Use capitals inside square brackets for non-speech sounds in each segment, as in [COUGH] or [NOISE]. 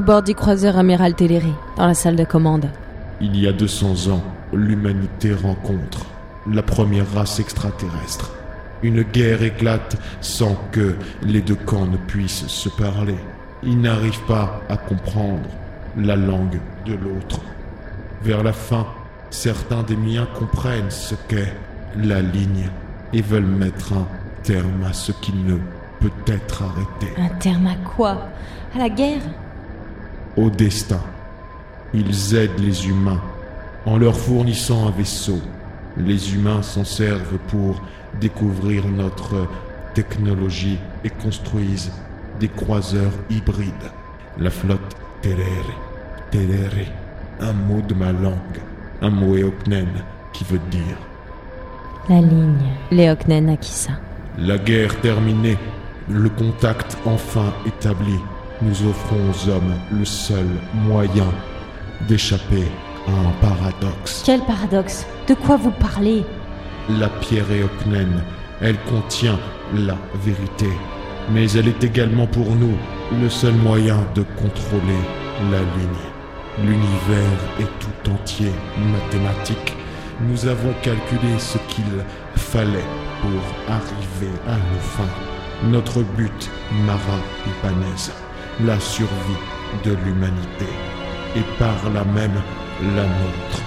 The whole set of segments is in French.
Au bord du croiseur amiral Téléré, dans la salle de commande. Il y a 200 ans, l'humanité rencontre la première race extraterrestre. Une guerre éclate sans que les deux camps ne puissent se parler. Ils n'arrivent pas à comprendre la langue de l'autre. Vers la fin, certains des miens comprennent ce qu'est la ligne et veulent mettre un terme à ce qui ne peut être arrêté. Un terme à quoi? À la guerre? Au destin. Ils aident les humains en leur fournissant un vaisseau. Les humains s'en servent pour découvrir notre technologie et construisent des croiseurs hybrides. La flotte Terere. Terere. Un mot de ma langue. Un mot éocnène qui veut dire La ligne. Léocnen Akissa. La guerre terminée, le contact enfin établi, nous offrons aux hommes le seul moyen d'échapper à un paradoxe. Quel paradoxe? De quoi vous parlez? La pierre éocnène, elle contient la vérité, mais elle est également pour nous le seul moyen de contrôler la ligne. L'univers est tout entier mathématique. Nous avons calculé ce qu'il fallait pour arriver à nos fins. Notre but, Mara Ipanez, la survie de l'humanité, et par là même la nôtre.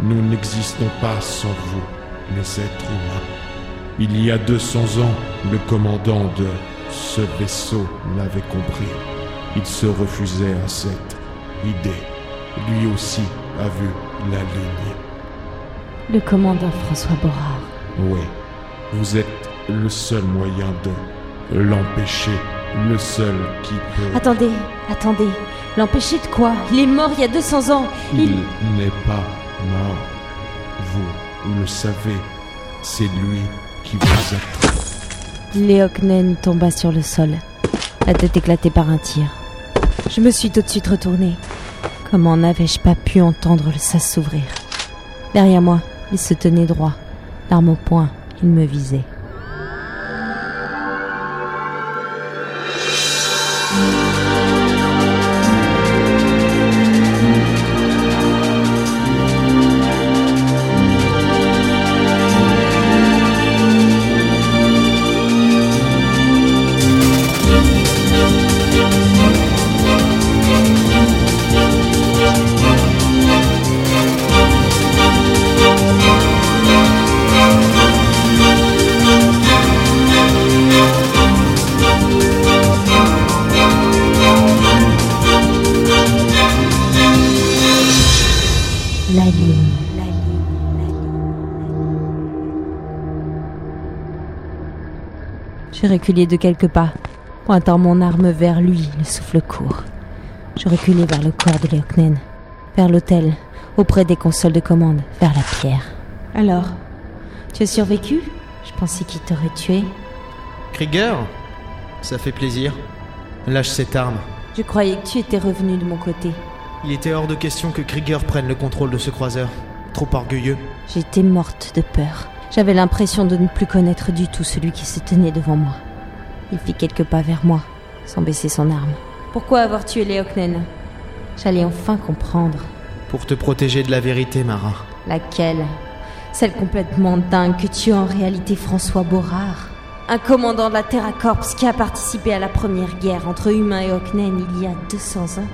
Nous n'existons pas sans vous, les êtres humains. Il y a 200 ans, le commandant de ce vaisseau l'avait compris. Il se refusait à cette idée. Lui aussi a vu la ligne. Le commandant François Borard. Oui, vous êtes le seul moyen de l'empêcher, le seul qui peut... Attendez, attendez. L'empêcher de quoi? Il est mort il y a 200 ans. Il n'est pas mort. Vous le savez, c'est lui qui vous a... Léocnen tomba sur le sol, la tête éclatée par un tir. Je me suis tout de suite retournée. Comment n'avais-je pas pu entendre le sas s'ouvrir? Derrière moi, il se tenait droit, l'arme au poing, il me visait. Je reculai de quelques pas, pointant mon arme vers lui, le souffle court. Je reculai vers le corps de Léocnen, vers l'hôtel, auprès des consoles de commande, vers la pierre. Alors, tu as survécu? Je pensais qu'il t'aurait tué. Krieger Ça fait plaisir. Lâche cette arme. Je croyais que tu étais revenu de mon côté. Il était hors de question que Krieger prenne le contrôle de ce croiseur. Trop orgueilleux. J'étais morte de peur. J'avais l'impression de ne plus connaître du tout celui qui se tenait devant moi. Il fit quelques pas vers moi, sans baisser son arme. Pourquoi avoir tué Léocnen J'allais enfin comprendre. Pour te protéger de la vérité, Mara. Laquelle? Celle complètement dingue que tu es en réalité François Borard. Un commandant de la Terra Corps qui a participé à la première guerre entre humains et Oknen il y a 200 ans.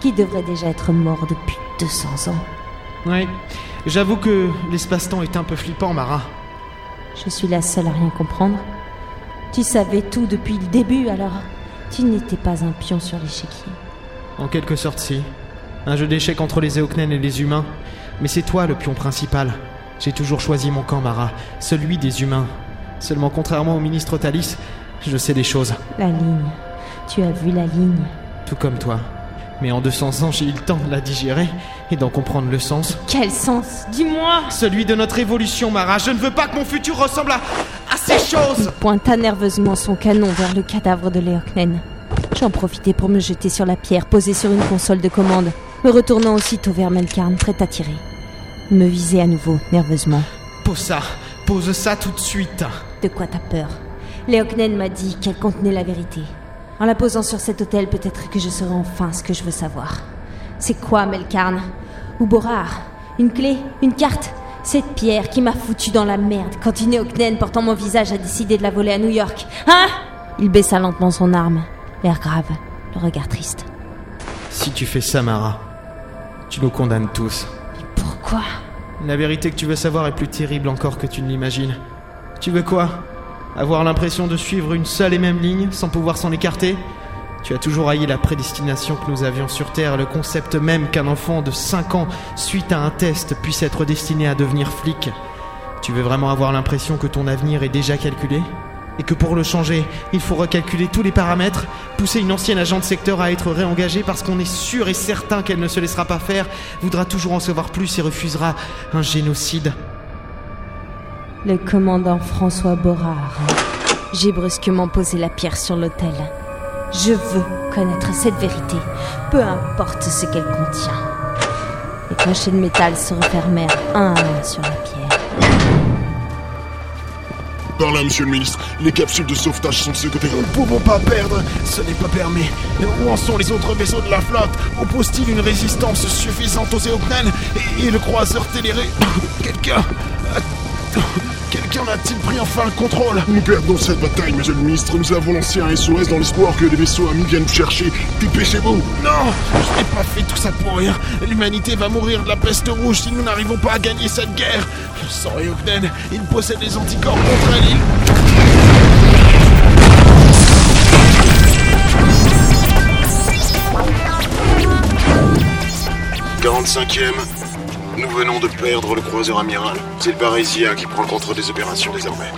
Qui devrait déjà être mort depuis 200 ans. Ouais. J'avoue que l'espace-temps est un peu flippant, Mara. Je suis la seule à rien comprendre. Tu savais tout depuis le début, alors tu n'étais pas un pion sur l'échiquier. En quelque sorte, si. Un jeu d'échecs entre les Eoknen et les humains. Mais c'est toi le pion principal. J'ai toujours choisi mon camp, Mara. Celui des humains. Seulement, contrairement au ministre Thalys, je sais des choses. La ligne. Tu as vu la ligne. Tout comme toi. Mais en 200 ans, j'ai eu le temps de la digérer et d'en comprendre le sens. Quel sens? Dis-moi Celui de notre évolution, Mara. Je ne veux pas que mon futur ressemble à, à ces choses pointa nerveusement son canon vers le cadavre de Léocnen. J'en profitai pour me jeter sur la pierre posée sur une console de commande, me retournant aussitôt vers Melkarn, prêt à tirer. Il me visait à nouveau, nerveusement. Pose ça. Pose ça tout de suite. De quoi t'as peur? Léocnen m'a dit qu'elle contenait la vérité. En la posant sur cet hôtel, peut-être que je saurai enfin ce que je veux savoir. C'est quoi Melkarn? Ou Borar? Une clé? Une carte? Cette pierre qui m'a foutu dans la merde quand une Néoknen portant mon visage a décidé de la voler à New York. Hein? Il baissa lentement son arme, l'air grave, le regard triste. Si tu fais ça, Mara, tu nous condamnes tous. Pourquoi? La vérité que tu veux savoir est plus terrible encore que tu ne l'imagines. Tu veux quoi? Avoir l'impression de suivre une seule et même ligne sans pouvoir s'en écarter Tu as toujours haï la prédestination que nous avions sur Terre, le concept même qu'un enfant de 5 ans, suite à un test, puisse être destiné à devenir flic. Tu veux vraiment avoir l'impression que ton avenir est déjà calculé? Et que pour le changer, il faut recalculer tous les paramètres, pousser une ancienne agent de secteur à être réengagée parce qu'on est sûr et certain qu'elle ne se laissera pas faire, voudra toujours en savoir plus et refusera un génocide. Le commandant François Borard. J'ai brusquement posé la pierre sur l'autel. Je veux connaître cette vérité, peu importe ce qu'elle contient. Les clochers de métal se refermèrent un à un sur la pierre. Par là, monsieur le ministre, les capsules de sauvetage sont de ce côté. Nous ne pouvons pas perdre, ce n'est pas permis. Où en sont les autres vaisseaux de la flotte? Oppose-t-il une résistance suffisante aux Eoknen et, et le croiseur téléré? [COUGHS] Quelqu'un [LAUGHS] Quelqu'un a-t-il pris enfin le contrôle Nous perdons cette bataille, monsieur le ministre. Nous avons lancé un SOS dans l'espoir que les vaisseaux amis viennent vous chercher. Dépêchez-vous Non Je n'ai pas fait tout ça pour rien. L'humanité va mourir de la peste rouge si nous n'arrivons pas à gagner cette guerre. Je sens Eoknen, il possède des anticorps contre elle. il- 45e. Nous venons de perdre le croiseur amiral. C'est le Barésia qui prend le contrôle des opérations désormais.